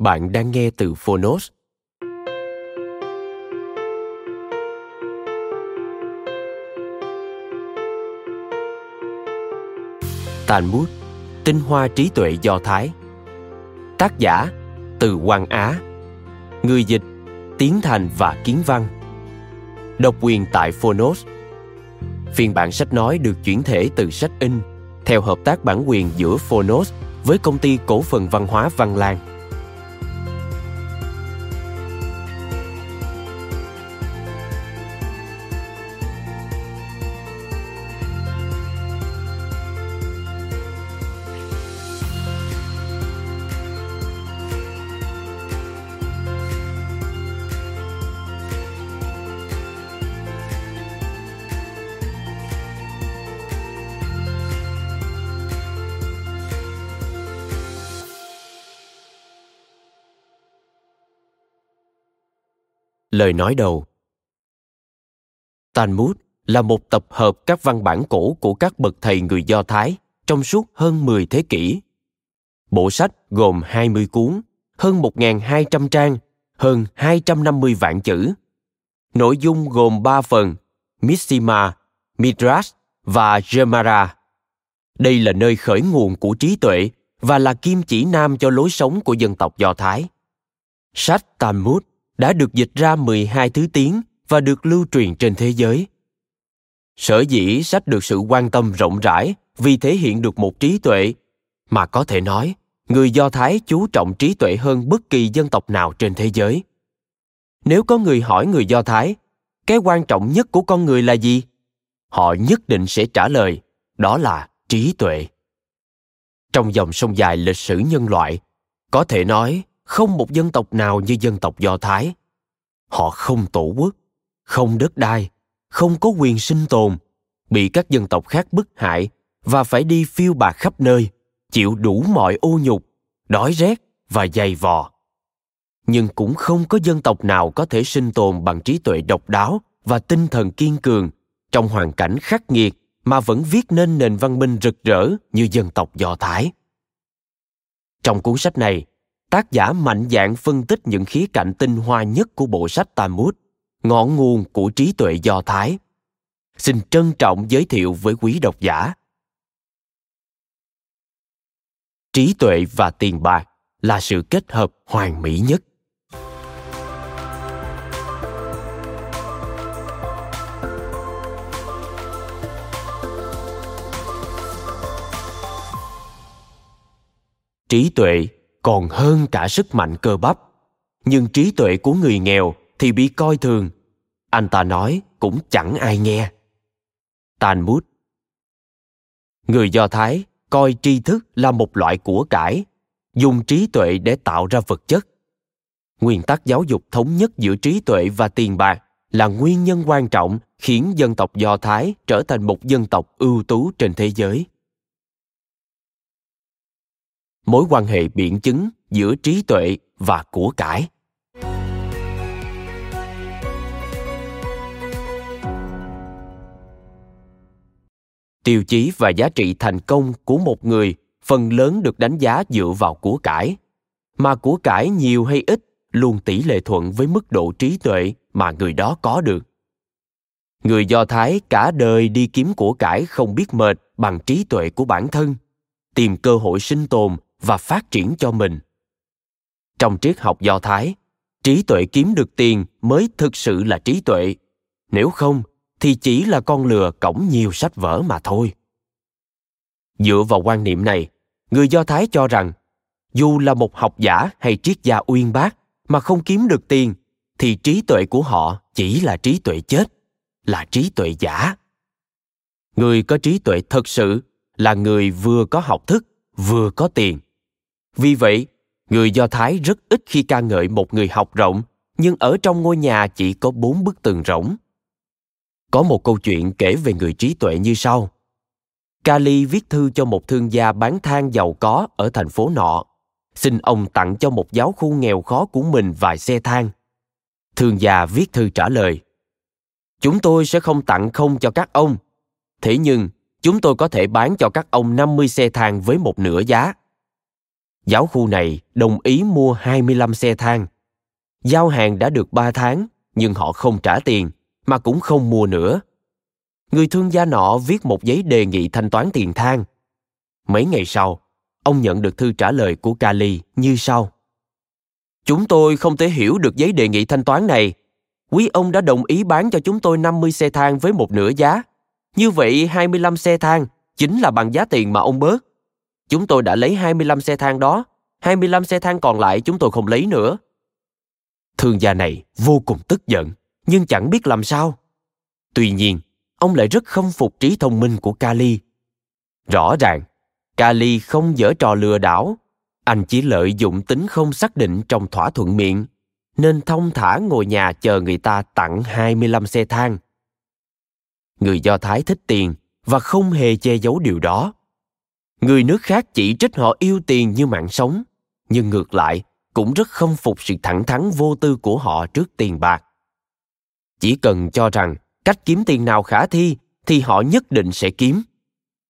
Bạn đang nghe từ Phonos. Talmud, tinh hoa trí tuệ do Thái. Tác giả từ Quang Á. Người dịch Tiến Thành và Kiến Văn. Độc quyền tại Phonos. Phiên bản sách nói được chuyển thể từ sách in theo hợp tác bản quyền giữa Phonos với công ty cổ phần văn hóa Văn Lang. Lời nói đầu Talmud là một tập hợp các văn bản cổ của các bậc thầy người Do Thái trong suốt hơn 10 thế kỷ. Bộ sách gồm 20 cuốn, hơn 1.200 trang, hơn 250 vạn chữ. Nội dung gồm 3 phần, Mishima, Midrash và Gemara. Đây là nơi khởi nguồn của trí tuệ và là kim chỉ nam cho lối sống của dân tộc Do Thái. Sách Talmud đã được dịch ra 12 thứ tiếng và được lưu truyền trên thế giới. Sở dĩ sách được sự quan tâm rộng rãi vì thể hiện được một trí tuệ mà có thể nói người Do Thái chú trọng trí tuệ hơn bất kỳ dân tộc nào trên thế giới. Nếu có người hỏi người Do Thái, cái quan trọng nhất của con người là gì? Họ nhất định sẽ trả lời, đó là trí tuệ. Trong dòng sông dài lịch sử nhân loại, có thể nói không một dân tộc nào như dân tộc do thái. Họ không tổ quốc, không đất đai, không có quyền sinh tồn, bị các dân tộc khác bức hại và phải đi phiêu bạt khắp nơi, chịu đủ mọi ô nhục, đói rét và dày vò. Nhưng cũng không có dân tộc nào có thể sinh tồn bằng trí tuệ độc đáo và tinh thần kiên cường trong hoàn cảnh khắc nghiệt mà vẫn viết nên nền văn minh rực rỡ như dân tộc do thái. Trong cuốn sách này tác giả mạnh dạn phân tích những khía cạnh tinh hoa nhất của bộ sách Talmud, ngọn nguồn của trí tuệ Do Thái. Xin trân trọng giới thiệu với quý độc giả. Trí tuệ và tiền bạc là sự kết hợp hoàn mỹ nhất. Trí tuệ còn hơn cả sức mạnh cơ bắp. Nhưng trí tuệ của người nghèo thì bị coi thường. Anh ta nói cũng chẳng ai nghe. Talmud. Người do thái coi tri thức là một loại của cải, dùng trí tuệ để tạo ra vật chất. Nguyên tắc giáo dục thống nhất giữa trí tuệ và tiền bạc là nguyên nhân quan trọng khiến dân tộc do thái trở thành một dân tộc ưu tú trên thế giới mối quan hệ biện chứng giữa trí tuệ và của cải. Tiêu chí và giá trị thành công của một người, phần lớn được đánh giá dựa vào của cải. Mà của cải nhiều hay ít luôn tỷ lệ thuận với mức độ trí tuệ mà người đó có được. Người do thái cả đời đi kiếm của cải không biết mệt bằng trí tuệ của bản thân, tìm cơ hội sinh tồn và phát triển cho mình. Trong triết học do thái, trí tuệ kiếm được tiền mới thực sự là trí tuệ. Nếu không, thì chỉ là con lừa cổng nhiều sách vở mà thôi. Dựa vào quan niệm này, người do thái cho rằng, dù là một học giả hay triết gia uyên bác mà không kiếm được tiền, thì trí tuệ của họ chỉ là trí tuệ chết, là trí tuệ giả. Người có trí tuệ thật sự là người vừa có học thức, vừa có tiền vì vậy, người do thái rất ít khi ca ngợi một người học rộng, nhưng ở trong ngôi nhà chỉ có bốn bức tường rỗng. Có một câu chuyện kể về người trí tuệ như sau. Kali viết thư cho một thương gia bán than giàu có ở thành phố nọ. Xin ông tặng cho một giáo khu nghèo khó của mình vài xe than thương gia viết thư trả lời, chúng tôi sẽ không tặng không cho các ông. Thế nhưng, chúng tôi có thể bán cho các ông 50 xe than với một nửa giá. Giáo khu này đồng ý mua 25 xe than. Giao hàng đã được 3 tháng, nhưng họ không trả tiền, mà cũng không mua nữa. Người thương gia nọ viết một giấy đề nghị thanh toán tiền than. Mấy ngày sau, ông nhận được thư trả lời của Kali như sau. Chúng tôi không thể hiểu được giấy đề nghị thanh toán này. Quý ông đã đồng ý bán cho chúng tôi 50 xe than với một nửa giá. Như vậy 25 xe than chính là bằng giá tiền mà ông bớt. Chúng tôi đã lấy 25 xe than đó, 25 xe than còn lại chúng tôi không lấy nữa. Thương gia này vô cùng tức giận, nhưng chẳng biết làm sao. Tuy nhiên, ông lại rất không phục trí thông minh của Kali. Rõ ràng, Kali không dở trò lừa đảo, anh chỉ lợi dụng tính không xác định trong thỏa thuận miệng, nên thông thả ngồi nhà chờ người ta tặng 25 xe than – người do thái thích tiền và không hề che giấu điều đó người nước khác chỉ trích họ yêu tiền như mạng sống nhưng ngược lại cũng rất không phục sự thẳng thắn vô tư của họ trước tiền bạc. Chỉ cần cho rằng cách kiếm tiền nào khả thi thì họ nhất định sẽ kiếm.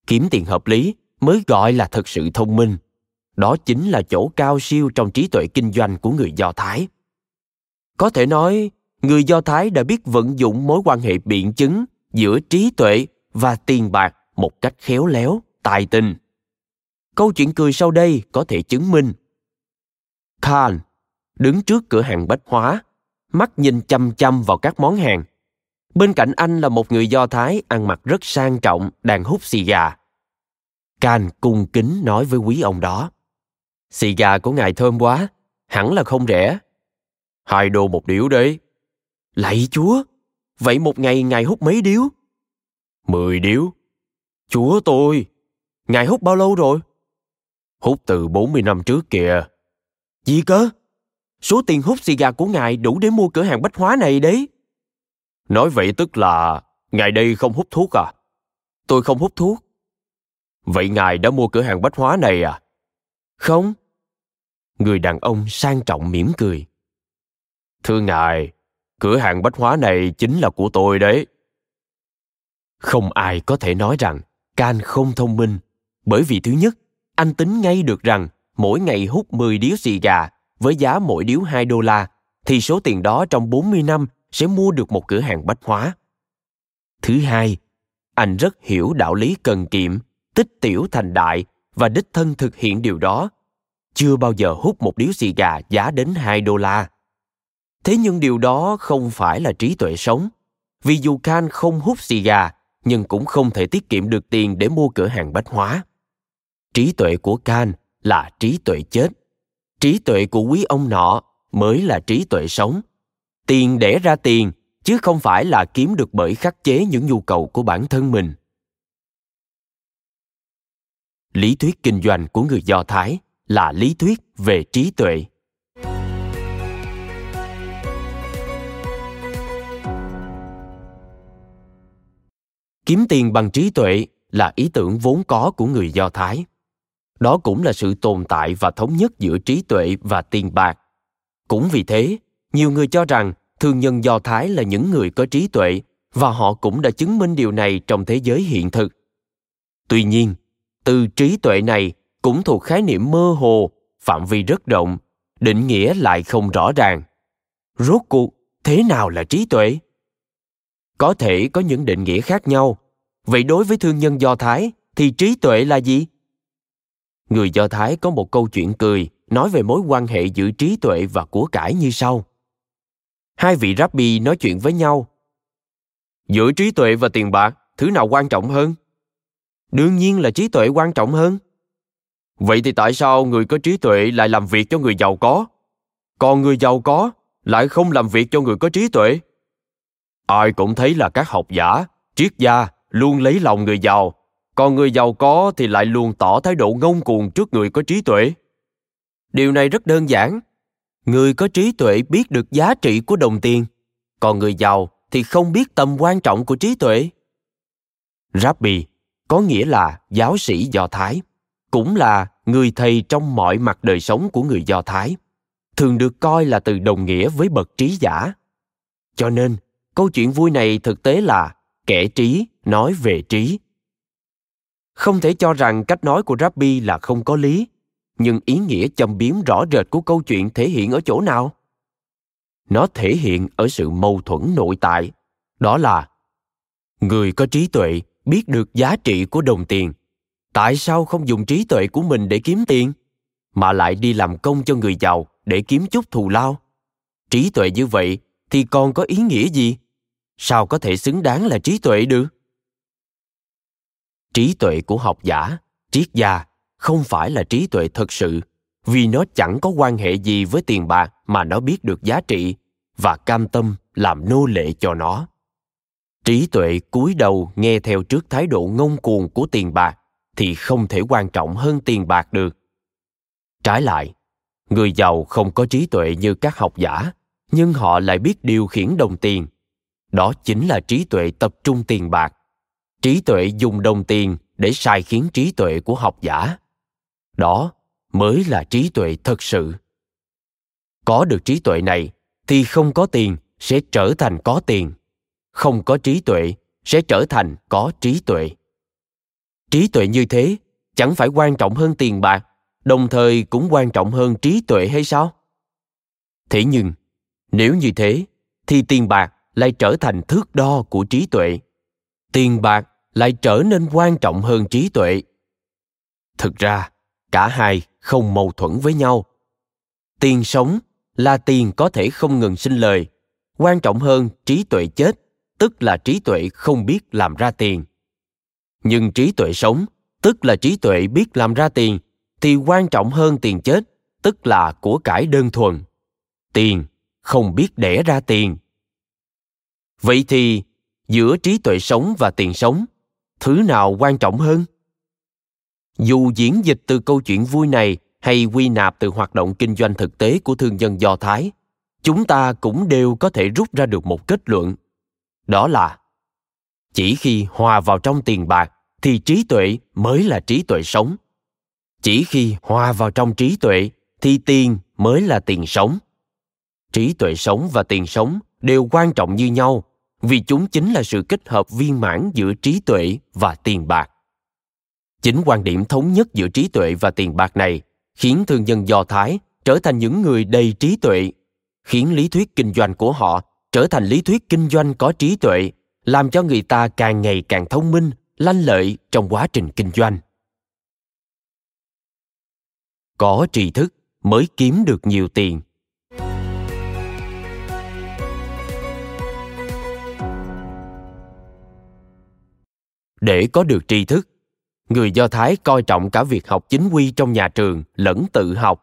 Kiếm tiền hợp lý mới gọi là thật sự thông minh. Đó chính là chỗ cao siêu trong trí tuệ kinh doanh của người do thái. Có thể nói người do thái đã biết vận dụng mối quan hệ biện chứng giữa trí tuệ và tiền bạc một cách khéo léo, tài tình. Câu chuyện cười sau đây có thể chứng minh. Khan đứng trước cửa hàng bách hóa, mắt nhìn chăm chăm vào các món hàng. Bên cạnh anh là một người Do Thái ăn mặc rất sang trọng đang hút xì gà. Khan cung kính nói với quý ông đó. Xì gà của ngài thơm quá, hẳn là không rẻ. Hai đô một điếu đấy. Lạy chúa, Vậy một ngày ngài hút mấy điếu? Mười điếu. Chúa tôi, ngài hút bao lâu rồi? Hút từ 40 năm trước kìa. Gì cơ? Số tiền hút xì gà của ngài đủ để mua cửa hàng bách hóa này đấy. Nói vậy tức là ngài đây không hút thuốc à? Tôi không hút thuốc. Vậy ngài đã mua cửa hàng bách hóa này à? Không. Người đàn ông sang trọng mỉm cười. Thưa ngài, cửa hàng bách hóa này chính là của tôi đấy. Không ai có thể nói rằng Can không thông minh, bởi vì thứ nhất, anh tính ngay được rằng mỗi ngày hút 10 điếu xì gà với giá mỗi điếu 2 đô la, thì số tiền đó trong 40 năm sẽ mua được một cửa hàng bách hóa. Thứ hai, anh rất hiểu đạo lý cần kiệm, tích tiểu thành đại và đích thân thực hiện điều đó. Chưa bao giờ hút một điếu xì gà giá đến 2 đô la thế nhưng điều đó không phải là trí tuệ sống vì dù Khan không hút xì gà nhưng cũng không thể tiết kiệm được tiền để mua cửa hàng bách hóa trí tuệ của Can là trí tuệ chết. Trí tuệ của quý ông nọ mới là trí tuệ sống. Tiền để ra tiền, chứ không phải là kiếm được bởi khắc chế những nhu cầu của bản thân mình. Lý thuyết kinh doanh của người do thái là lý thuyết về trí tuệ. Kiếm tiền bằng trí tuệ là ý tưởng vốn có của người do thái đó cũng là sự tồn tại và thống nhất giữa trí tuệ và tiền bạc. Cũng vì thế, nhiều người cho rằng thương nhân do thái là những người có trí tuệ và họ cũng đã chứng minh điều này trong thế giới hiện thực. Tuy nhiên, từ trí tuệ này cũng thuộc khái niệm mơ hồ, phạm vi rất rộng, định nghĩa lại không rõ ràng. Rốt cuộc, thế nào là trí tuệ? Có thể có những định nghĩa khác nhau. Vậy đối với thương nhân do thái thì trí tuệ là gì? Người do thái có một câu chuyện cười, nói về mối quan hệ giữa trí tuệ và của cải như sau. Hai vị rabbi nói chuyện với nhau. Giữa trí tuệ và tiền bạc, thứ nào quan trọng hơn? Đương nhiên là trí tuệ quan trọng hơn. Vậy thì tại sao người có trí tuệ lại làm việc cho người giàu có? Còn người giàu có lại không làm việc cho người có trí tuệ? Ai cũng thấy là các học giả, triết gia luôn lấy lòng người giàu còn người giàu có thì lại luôn tỏ thái độ ngông cuồng trước người có trí tuệ. Điều này rất đơn giản. Người có trí tuệ biết được giá trị của đồng tiền, còn người giàu thì không biết tầm quan trọng của trí tuệ. Rabbi có nghĩa là giáo sĩ do thái, cũng là người thầy trong mọi mặt đời sống của người do thái, thường được coi là từ đồng nghĩa với bậc trí giả. Cho nên, câu chuyện vui này thực tế là kẻ trí nói về trí không thể cho rằng cách nói của rabbi là không có lý, nhưng ý nghĩa châm biếm rõ rệt của câu chuyện thể hiện ở chỗ nào? Nó thể hiện ở sự mâu thuẫn nội tại, đó là, người có trí tuệ biết được giá trị của đồng tiền. Tại sao không dùng trí tuệ của mình để kiếm tiền, mà lại đi làm công cho người giàu để kiếm chút thù lao? Trí tuệ như vậy thì còn có ý nghĩa gì? Sao có thể xứng đáng là trí tuệ được? Trí tuệ của học giả, triết gia không phải là trí tuệ thật sự, vì nó chẳng có quan hệ gì với tiền bạc mà nó biết được giá trị và cam tâm làm nô lệ cho nó. Trí tuệ cúi đầu nghe theo trước thái độ ngông cuồng của tiền bạc thì không thể quan trọng hơn tiền bạc được. Trái lại, người giàu không có trí tuệ như các học giả, nhưng họ lại biết điều khiển đồng tiền. Đó chính là trí tuệ tập trung tiền bạc trí tuệ dùng đồng tiền để sai khiến trí tuệ của học giả. Đó mới là trí tuệ thật sự. Có được trí tuệ này thì không có tiền sẽ trở thành có tiền. Không có trí tuệ sẽ trở thành có trí tuệ. Trí tuệ như thế chẳng phải quan trọng hơn tiền bạc, đồng thời cũng quan trọng hơn trí tuệ hay sao? Thế nhưng, nếu như thế thì tiền bạc lại trở thành thước đo của trí tuệ. Tiền bạc lại trở nên quan trọng hơn trí tuệ. Thực ra, cả hai không mâu thuẫn với nhau. Tiền sống là tiền có thể không ngừng sinh lời. Quan trọng hơn trí tuệ chết, tức là trí tuệ không biết làm ra tiền. Nhưng trí tuệ sống, tức là trí tuệ biết làm ra tiền, thì quan trọng hơn tiền chết, tức là của cải đơn thuần. Tiền không biết đẻ ra tiền. Vậy thì, giữa trí tuệ sống và tiền sống thứ nào quan trọng hơn? Dù diễn dịch từ câu chuyện vui này hay quy nạp từ hoạt động kinh doanh thực tế của thương nhân do thái, chúng ta cũng đều có thể rút ra được một kết luận. Đó là, chỉ khi hòa vào trong tiền bạc thì trí tuệ mới là trí tuệ sống. Chỉ khi hòa vào trong trí tuệ thì tiền mới là tiền sống. Trí tuệ sống và tiền sống đều quan trọng như nhau vì chúng chính là sự kết hợp viên mãn giữa trí tuệ và tiền bạc. Chính quan điểm thống nhất giữa trí tuệ và tiền bạc này khiến thương nhân do thái trở thành những người đầy trí tuệ, khiến lý thuyết kinh doanh của họ trở thành lý thuyết kinh doanh có trí tuệ, làm cho người ta càng ngày càng thông minh, lanh lợi trong quá trình kinh doanh. Có tri thức mới kiếm được nhiều tiền. Để có được tri thức. Người do thái coi trọng cả việc học chính quy trong nhà trường lẫn tự học.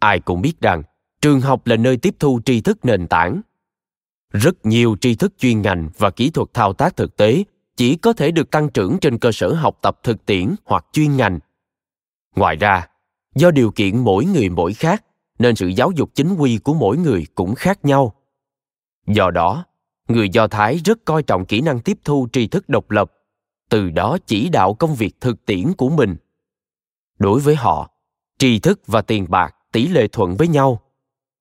Ai cũng biết rằng, trường học là nơi tiếp thu tri thức nền tảng. Rất nhiều tri thức chuyên ngành và kỹ thuật thao tác thực tế chỉ có thể được tăng trưởng trên cơ sở học tập thực tiễn hoặc chuyên ngành. Ngoài ra, do điều kiện mỗi người mỗi khác, nên sự giáo dục chính quy của mỗi người cũng khác nhau. Do đó, người do thái rất coi trọng kỹ năng tiếp thu tri thức độc lập từ đó chỉ đạo công việc thực tiễn của mình. Đối với họ, tri thức và tiền bạc, tỷ lệ thuận với nhau.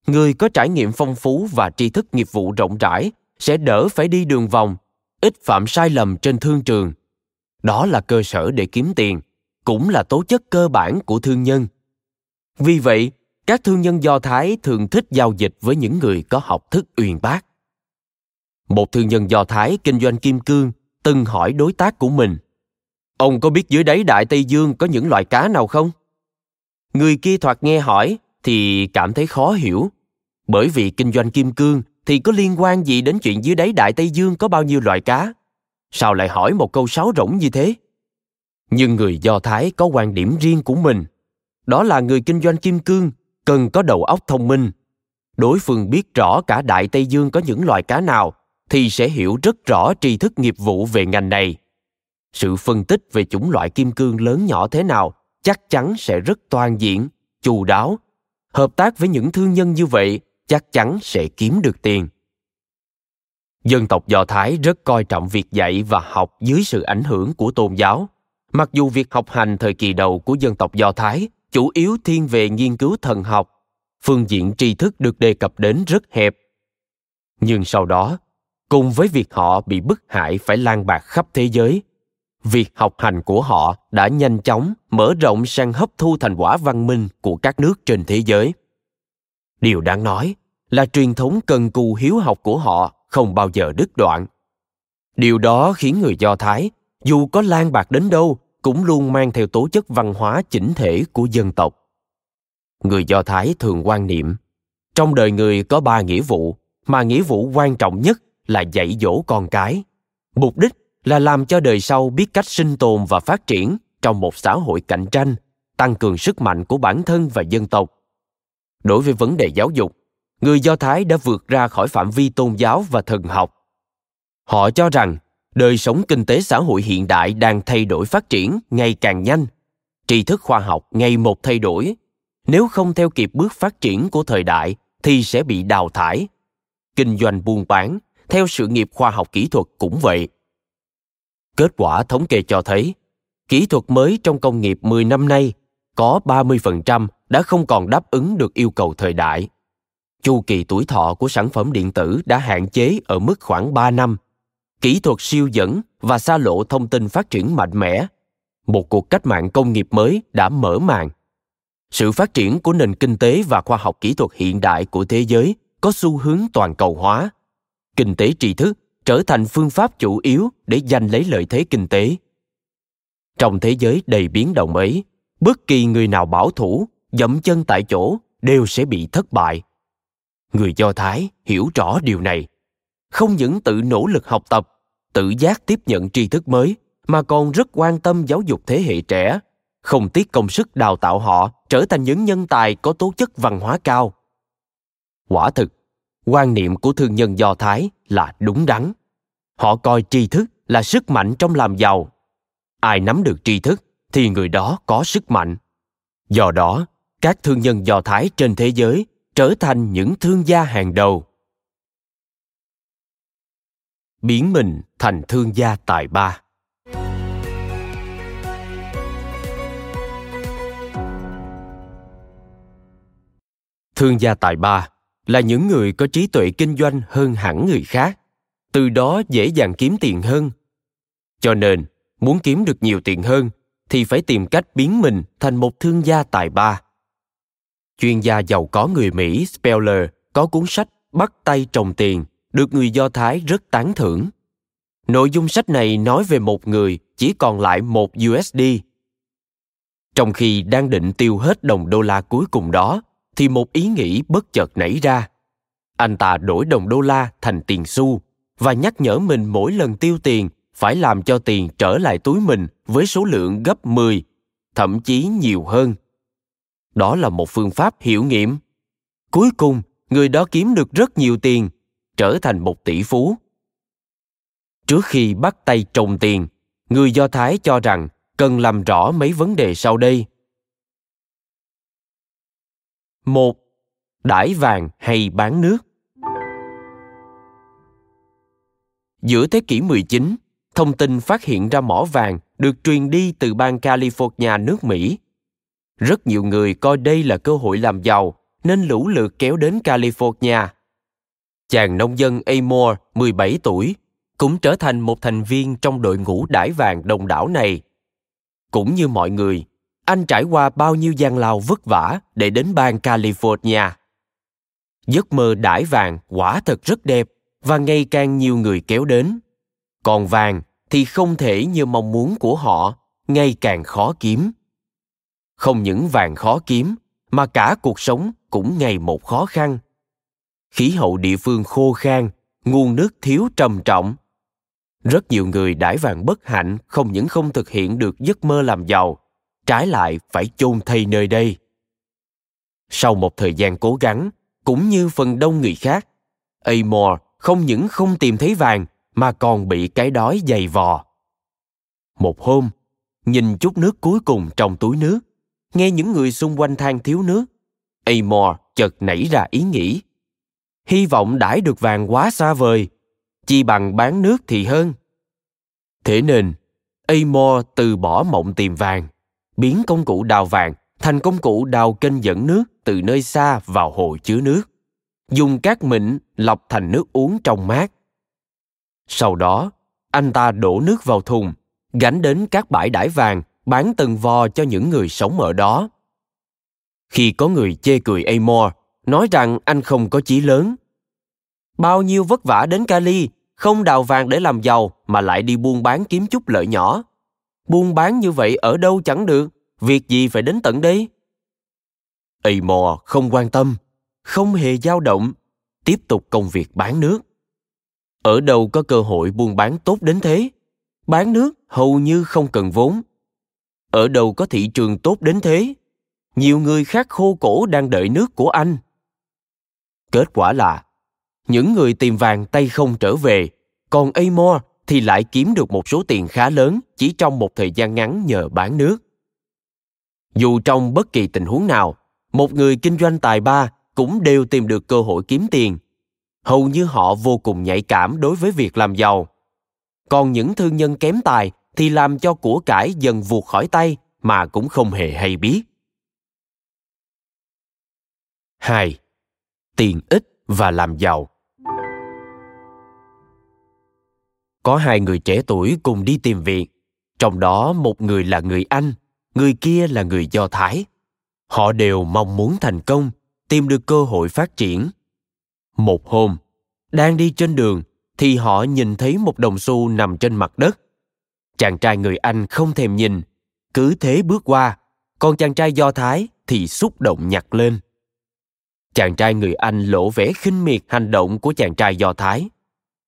Người có trải nghiệm phong phú và tri thức nghiệp vụ rộng rãi sẽ đỡ phải đi đường vòng, ít phạm sai lầm trên thương trường. Đó là cơ sở để kiếm tiền, cũng là tố chất cơ bản của thương nhân. Vì vậy, các thương nhân do thái thường thích giao dịch với những người có học thức uyên bác. Một thương nhân Do Thái kinh doanh kim cương từng hỏi đối tác của mình Ông có biết dưới đáy Đại Tây Dương có những loại cá nào không? Người kia thoạt nghe hỏi thì cảm thấy khó hiểu. Bởi vì kinh doanh kim cương thì có liên quan gì đến chuyện dưới đáy Đại Tây Dương có bao nhiêu loại cá? Sao lại hỏi một câu sáo rỗng như thế? Nhưng người Do Thái có quan điểm riêng của mình. Đó là người kinh doanh kim cương cần có đầu óc thông minh. Đối phương biết rõ cả Đại Tây Dương có những loại cá nào thì sẽ hiểu rất rõ tri thức nghiệp vụ về ngành này. Sự phân tích về chủng loại kim cương lớn nhỏ thế nào chắc chắn sẽ rất toàn diện, chu đáo. Hợp tác với những thương nhân như vậy chắc chắn sẽ kiếm được tiền. Dân tộc Do Thái rất coi trọng việc dạy và học dưới sự ảnh hưởng của tôn giáo. Mặc dù việc học hành thời kỳ đầu của dân tộc Do Thái chủ yếu thiên về nghiên cứu thần học, phương diện tri thức được đề cập đến rất hẹp. Nhưng sau đó, cùng với việc họ bị bức hại phải lan bạc khắp thế giới, việc học hành của họ đã nhanh chóng mở rộng sang hấp thu thành quả văn minh của các nước trên thế giới. Điều đáng nói là truyền thống cần cù hiếu học của họ không bao giờ đứt đoạn. Điều đó khiến người do thái dù có lan bạc đến đâu cũng luôn mang theo tố chất văn hóa chỉnh thể của dân tộc. Người do thái thường quan niệm trong đời người có ba nghĩa vụ mà nghĩa vụ quan trọng nhất là dạy dỗ con cái. Mục đích là làm cho đời sau biết cách sinh tồn và phát triển trong một xã hội cạnh tranh, tăng cường sức mạnh của bản thân và dân tộc. Đối với vấn đề giáo dục, người do thái đã vượt ra khỏi phạm vi tôn giáo và thần học. Họ cho rằng đời sống kinh tế xã hội hiện đại đang thay đổi phát triển ngày càng nhanh, tri thức khoa học ngày một thay đổi. Nếu không theo kịp bước phát triển của thời đại thì sẽ bị đào thải. Kinh doanh buôn bán theo sự nghiệp khoa học kỹ thuật cũng vậy Kết quả thống kê cho thấy, kỹ thuật mới trong công nghiệp 10 năm nay có 30% đã không còn đáp ứng được yêu cầu thời đại. Chu kỳ tuổi thọ của sản phẩm điện tử đã hạn chế ở mức khoảng 3 năm. Kỹ thuật siêu dẫn và xa lộ thông tin phát triển mạnh mẽ. Một cuộc cách mạng công nghiệp mới đã mở màn. Sự phát triển của nền kinh tế và khoa học kỹ thuật hiện đại của thế giới có xu hướng toàn cầu hóa. Kinh tế tri thức trở thành phương pháp chủ yếu để giành lấy lợi thế kinh tế. Trong thế giới đầy biến động ấy, bất kỳ người nào bảo thủ dậm chân tại chỗ đều sẽ bị thất bại. Người do thái hiểu rõ điều này. Không những tự nỗ lực học tập, tự giác tiếp nhận tri thức mới, mà còn rất quan tâm giáo dục thế hệ trẻ. Không tiếc công sức đào tạo họ trở thành những nhân tài có tố chất văn hóa cao. Quả thực quan niệm của thương nhân do thái là đúng đắn. Họ coi tri thức là sức mạnh trong làm giàu. Ai nắm được tri thức thì người đó có sức mạnh. Do đó, các thương nhân do thái trên thế giới trở thành những thương gia hàng đầu. Biến mình thành thương gia tài ba. Thương gia tài ba là những người có trí tuệ kinh doanh hơn hẳn người khác. Từ đó dễ dàng kiếm tiền hơn. Cho nên, muốn kiếm được nhiều tiền hơn, thì phải tìm cách biến mình thành một thương gia tài ba. Chuyên gia giàu có người mỹ speller có cuốn sách bắt tay trồng tiền được người do thái rất tán thưởng. Nội dung sách này nói về một người chỉ còn lại một usd trong khi đang định tiêu hết đồng đô la cuối cùng đó thì một ý nghĩ bất chợt nảy ra anh ta đổi đồng đô la thành tiền xu và nhắc nhở mình mỗi lần tiêu tiền phải làm cho tiền trở lại túi mình với số lượng gấp 10, thậm chí nhiều hơn. Đó là một phương pháp hiệu nghiệm. Cuối cùng, người đó kiếm được rất nhiều tiền, trở thành một tỷ phú. Trước khi bắt tay trồng tiền, người Do Thái cho rằng cần làm rõ mấy vấn đề sau đây một Đãi vàng hay bán nước Giữa thế kỷ 19, thông tin phát hiện ra mỏ vàng được truyền đi từ bang California nước Mỹ. Rất nhiều người coi đây là cơ hội làm giàu nên lũ lượt kéo đến California. Chàng nông dân Amore, 17 tuổi, cũng trở thành một thành viên trong đội ngũ đãi vàng đồng đảo này. Cũng như mọi người, anh trải qua bao nhiêu gian lao vất vả để đến bang California. Giấc mơ đãi vàng, quả thật rất đẹp và ngày càng nhiều người kéo đến. Còn vàng thì không thể như mong muốn của họ, ngày càng khó kiếm. Không những vàng khó kiếm, mà cả cuộc sống cũng ngày một khó khăn. Khí hậu địa phương khô khan, nguồn nước thiếu trầm trọng. Rất nhiều người đãi vàng bất hạnh không những không thực hiện được giấc mơ làm giàu trái lại phải chôn thây nơi đây. Sau một thời gian cố gắng, cũng như phần đông người khác amore không những không tìm thấy vàng, mà còn bị cái đói dày vò. Một hôm, nhìn chút nước cuối cùng trong túi nước, nghe những người xung quanh than thiếu nước amore chợt nảy ra ý nghĩ. Hy vọng đãi được vàng quá xa vời, chi bằng bán nước thì hơn. Thế nên amore từ bỏ mộng tìm vàng biến công cụ đào vàng thành công cụ đào kênh dẫn nước từ nơi xa vào hồ chứa nước. Dùng cát mịn lọc thành nước uống trong mát. Sau đó, anh ta đổ nước vào thùng, gánh đến các bãi đải vàng, bán từng vò cho những người sống ở đó. Khi có người chê cười amor, nói rằng anh không có chí lớn. Bao nhiêu vất vả đến cali, không đào vàng để làm giàu mà lại đi buôn bán kiếm chút lợi nhỏ buôn bán như vậy ở đâu chẳng được. Việc gì phải đến tận đây? Amore không quan tâm. Không hề dao động. Tiếp tục công việc bán nước. Ở đâu có cơ hội buôn bán tốt đến thế? Bán nước hầu như không cần vốn. Ở đâu có thị trường tốt đến thế? Nhiều người khác khô cổ đang đợi nước của anh. Kết quả là, những người tìm vàng tay không trở về. Còn Amor thì lại kiếm được một số tiền khá lớn chỉ trong một thời gian ngắn nhờ bán nước dù trong bất kỳ tình huống nào, một người kinh doanh tài ba cũng đều tìm được cơ hội kiếm tiền hầu như họ vô cùng nhạy cảm đối với việc làm giàu còn những thương nhân kém tài thì làm cho của cải dần vụt khỏi tay mà cũng không hề hay biết. 2. Tiền ít và làm giàu Có hai người trẻ tuổi cùng đi tìm việc, trong đó một người là người Anh, người kia là người Do Thái. Họ đều mong muốn thành công, tìm được cơ hội phát triển. Một hôm, đang đi trên đường thì họ nhìn thấy một đồng xu nằm trên mặt đất. Chàng trai người Anh không thèm nhìn, cứ thế bước qua, còn chàng trai Do Thái thì xúc động nhặt lên. Chàng trai người Anh lộ vẻ khinh miệt hành động của chàng trai Do Thái.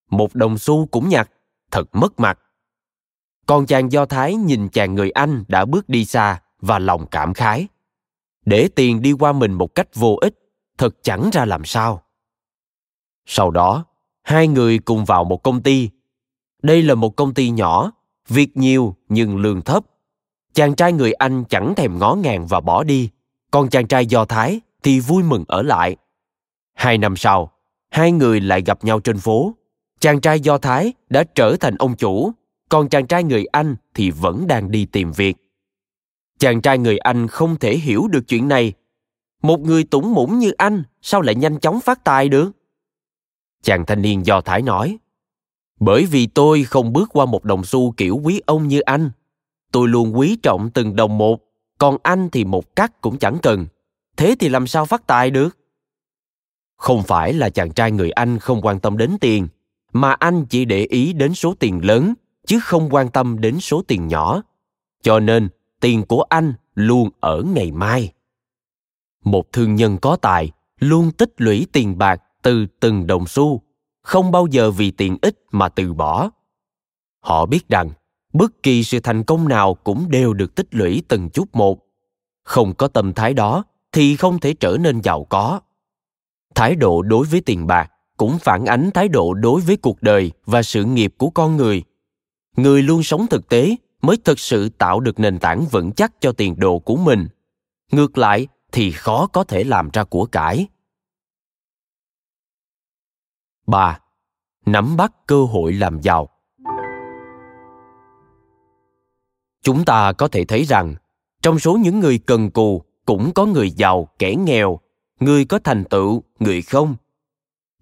Một đồng xu cũng nhặt, thật mất mặt. Còn chàng Do Thái nhìn chàng người Anh đã bước đi xa và lòng cảm khái. Để tiền đi qua mình một cách vô ích, thật chẳng ra làm sao. Sau đó, hai người cùng vào một công ty. Đây là một công ty nhỏ, việc nhiều nhưng lương thấp. Chàng trai người Anh chẳng thèm ngó ngàng và bỏ đi, còn chàng trai Do Thái thì vui mừng ở lại. Hai năm sau, hai người lại gặp nhau trên phố. Chàng trai Do Thái đã trở thành ông chủ, còn chàng trai người Anh thì vẫn đang đi tìm việc. Chàng trai người Anh không thể hiểu được chuyện này. Một người tủng mũng như anh sao lại nhanh chóng phát tài được? Chàng thanh niên do Thái nói, bởi vì tôi không bước qua một đồng xu kiểu quý ông như anh. Tôi luôn quý trọng từng đồng một, còn anh thì một cắt cũng chẳng cần. Thế thì làm sao phát tài được? Không phải là chàng trai người Anh không quan tâm đến tiền, mà anh chỉ để ý đến số tiền lớn, chứ không quan tâm đến số tiền nhỏ. Cho nên, tiền của anh luôn ở ngày mai. Một thương nhân có tài luôn tích lũy tiền bạc từ từng đồng xu không bao giờ vì tiện ích mà từ bỏ họ biết rằng bất kỳ sự thành công nào cũng đều được tích lũy từng chút một không có tâm thái đó thì không thể trở nên giàu có thái độ đối với tiền bạc cũng phản ánh thái độ đối với cuộc đời và sự nghiệp của con người người luôn sống thực tế mới thực sự tạo được nền tảng vững chắc cho tiền đồ của mình ngược lại thì khó có thể làm ra của cải 3. Nắm bắt cơ hội làm giàu. Chúng ta có thể thấy rằng, trong số những người cần cù cũng có người giàu, kẻ nghèo, người có thành tựu, người không.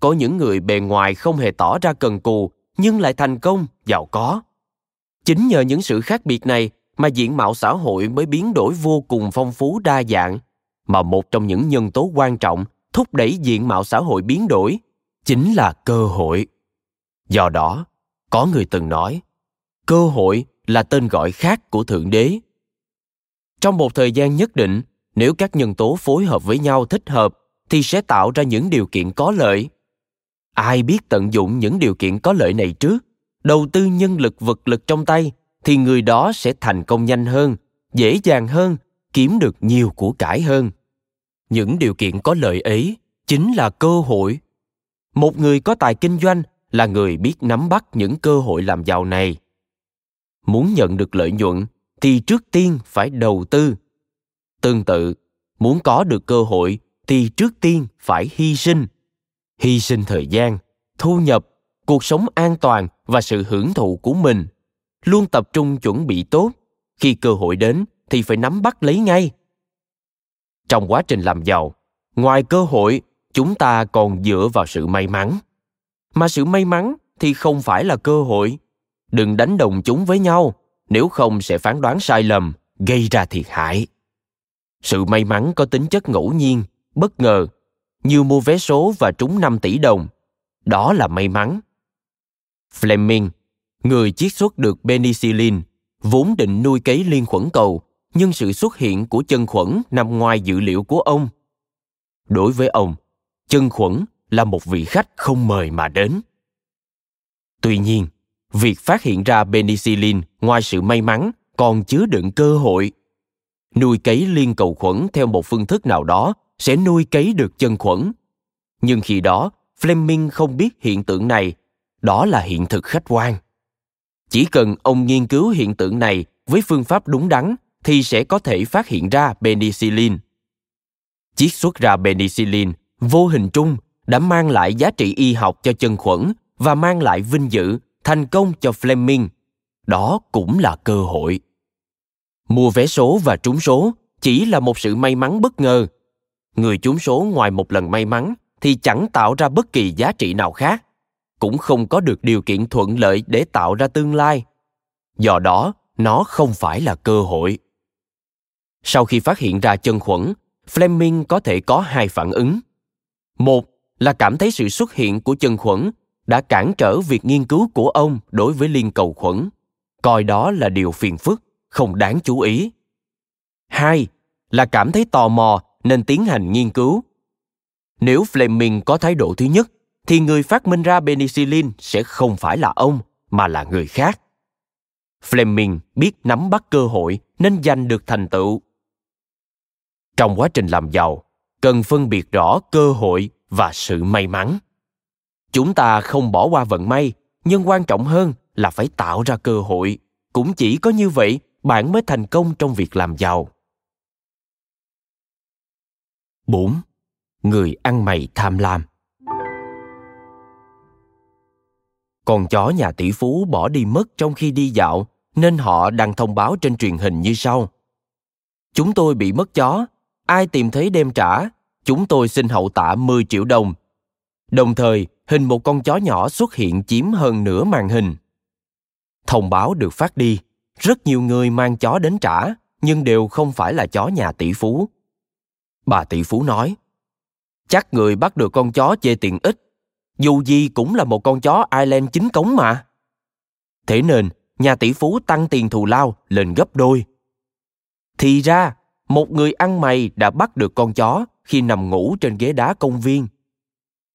Có những người bề ngoài không hề tỏ ra cần cù nhưng lại thành công, giàu có. Chính nhờ những sự khác biệt này mà diện mạo xã hội mới biến đổi vô cùng phong phú đa dạng, mà một trong những nhân tố quan trọng thúc đẩy diện mạo xã hội biến đổi chính là cơ hội. Do đó có người từng nói cơ hội là tên gọi khác của thượng đế. Trong một thời gian nhất định nếu các nhân tố phối hợp với nhau thích hợp thì sẽ tạo ra những điều kiện có lợi ai biết tận dụng những điều kiện có lợi này trước? Đầu tư nhân lực vật lực trong tay, thì người đó sẽ thành công nhanh hơn, dễ dàng hơn, kiếm được nhiều của cải hơn. Những điều kiện có lợi ấy chính là cơ hội. Một người có tài kinh doanh là người biết nắm bắt những cơ hội làm giàu này. Muốn nhận được lợi nhuận, thì trước tiên phải đầu tư. Tương tự, muốn có được cơ hội, thì trước tiên phải hy sinh hy sinh thời gian, thu nhập, cuộc sống an toàn và sự hưởng thụ của mình. Luôn tập trung chuẩn bị tốt. Khi cơ hội đến thì phải nắm bắt lấy ngay. Trong quá trình làm giàu, ngoài cơ hội, chúng ta còn dựa vào sự may mắn. Mà sự may mắn thì không phải là cơ hội. Đừng đánh đồng chúng với nhau, nếu không sẽ phán đoán sai lầm, gây ra thiệt hại. Sự may mắn có tính chất ngẫu nhiên, bất ngờ như mua vé số và trúng 5 tỷ đồng. Đó là may mắn. Fleming, người chiết xuất được penicillin, vốn định nuôi cấy liên khuẩn cầu, nhưng sự xuất hiện của chân khuẩn nằm ngoài dự liệu của ông. Đối với ông, chân khuẩn là một vị khách không mời mà đến. Tuy nhiên, việc phát hiện ra penicillin ngoài sự may mắn còn chứa đựng cơ hội. Nuôi cấy liên cầu khuẩn theo một phương thức nào đó sẽ nuôi cấy được chân khuẩn. Nhưng khi đó, fleming không biết hiện tượng này. Đó là hiện thực khách quan. Chỉ cần ông nghiên cứu hiện tượng này với phương pháp đúng đắn thì sẽ có thể phát hiện ra penicillin. Chiết xuất ra penicillin vô hình trung đã mang lại giá trị y học cho chân khuẩn và mang lại vinh dự thành công cho fleming. Đó cũng là cơ hội. Mua vé số và trúng số chỉ là một sự may mắn bất ngờ người trúng số ngoài một lần may mắn thì chẳng tạo ra bất kỳ giá trị nào khác, cũng không có được điều kiện thuận lợi để tạo ra tương lai. Do đó, nó không phải là cơ hội. Sau khi phát hiện ra chân khuẩn, fleming có thể có hai phản ứng. Một là cảm thấy sự xuất hiện của chân khuẩn đã cản trở việc nghiên cứu của ông đối với liên cầu khuẩn, coi đó là điều phiền phức, không đáng chú ý. Hai là cảm thấy tò mò nên tiến hành nghiên cứu. Nếu fleming có thái độ thứ nhất, thì người phát minh ra penicillin sẽ không phải là ông, mà là người khác. Fleming biết nắm bắt cơ hội nên giành được thành tựu. Trong quá trình làm giàu, cần phân biệt rõ cơ hội và sự may mắn. Chúng ta không bỏ qua vận may, nhưng quan trọng hơn là phải tạo ra cơ hội. Cũng chỉ có như vậy, bạn mới thành công trong việc làm giàu. 4. Người ăn mày tham lam Con chó nhà tỷ phú bỏ đi mất trong khi đi dạo, nên họ đăng thông báo trên truyền hình như sau. Chúng tôi bị mất chó, ai tìm thấy đem trả, chúng tôi xin hậu tạ 10 triệu đồng. Đồng thời, hình một con chó nhỏ xuất hiện chiếm hơn nửa màn hình. Thông báo được phát đi, rất nhiều người mang chó đến trả, nhưng đều không phải là chó nhà tỷ phú. Bà tỷ phú nói, chắc người bắt được con chó chê tiền ít, dù gì cũng là một con chó Ireland chính cống mà. Thế nên, nhà tỷ phú tăng tiền thù lao lên gấp đôi. Thì ra, một người ăn mày đã bắt được con chó khi nằm ngủ trên ghế đá công viên.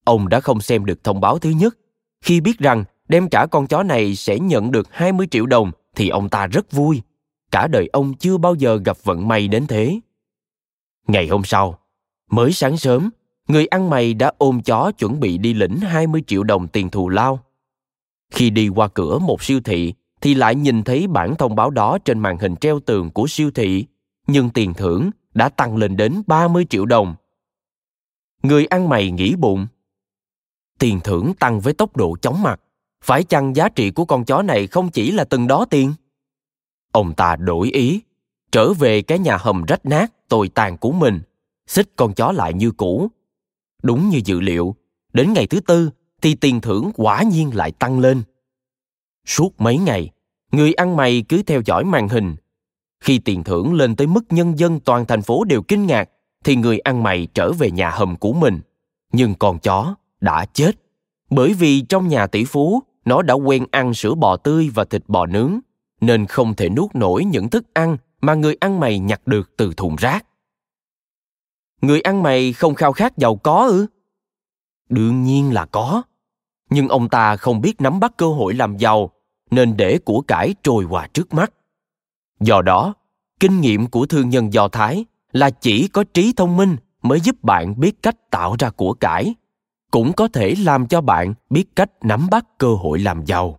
Ông đã không xem được thông báo thứ nhất. Khi biết rằng đem trả con chó này sẽ nhận được 20 triệu đồng thì ông ta rất vui. Cả đời ông chưa bao giờ gặp vận may đến thế. Ngày hôm sau, mới sáng sớm, người ăn mày đã ôm chó chuẩn bị đi lĩnh 20 triệu đồng tiền thù lao. Khi đi qua cửa một siêu thị thì lại nhìn thấy bản thông báo đó trên màn hình treo tường của siêu thị, nhưng tiền thưởng đã tăng lên đến 30 triệu đồng. Người ăn mày nghĩ bụng. Tiền thưởng tăng với tốc độ chóng mặt, phải chăng giá trị của con chó này không chỉ là từng đó tiền? Ông ta đổi ý, trở về cái nhà hầm rách nát, tồi tàn của mình, xích con chó lại như cũ. Đúng như dự liệu, đến ngày thứ tư thì tiền thưởng quả nhiên lại tăng lên. Suốt mấy ngày, người ăn mày cứ theo dõi màn hình. Khi tiền thưởng lên tới mức nhân dân toàn thành phố đều kinh ngạc, thì người ăn mày trở về nhà hầm của mình. Nhưng con chó đã chết. Bởi vì trong nhà tỷ phú, nó đã quen ăn sữa bò tươi và thịt bò nướng, nên không thể nuốt nổi những thức ăn mà người ăn mày nhặt được từ thùng rác. Người ăn mày không khao khát giàu có ư? Đương nhiên là có. Nhưng ông ta không biết nắm bắt cơ hội làm giàu, nên để của cải trôi qua trước mắt. Do đó, kinh nghiệm của thương nhân Do Thái là chỉ có trí thông minh mới giúp bạn biết cách tạo ra của cải cũng có thể làm cho bạn biết cách nắm bắt cơ hội làm giàu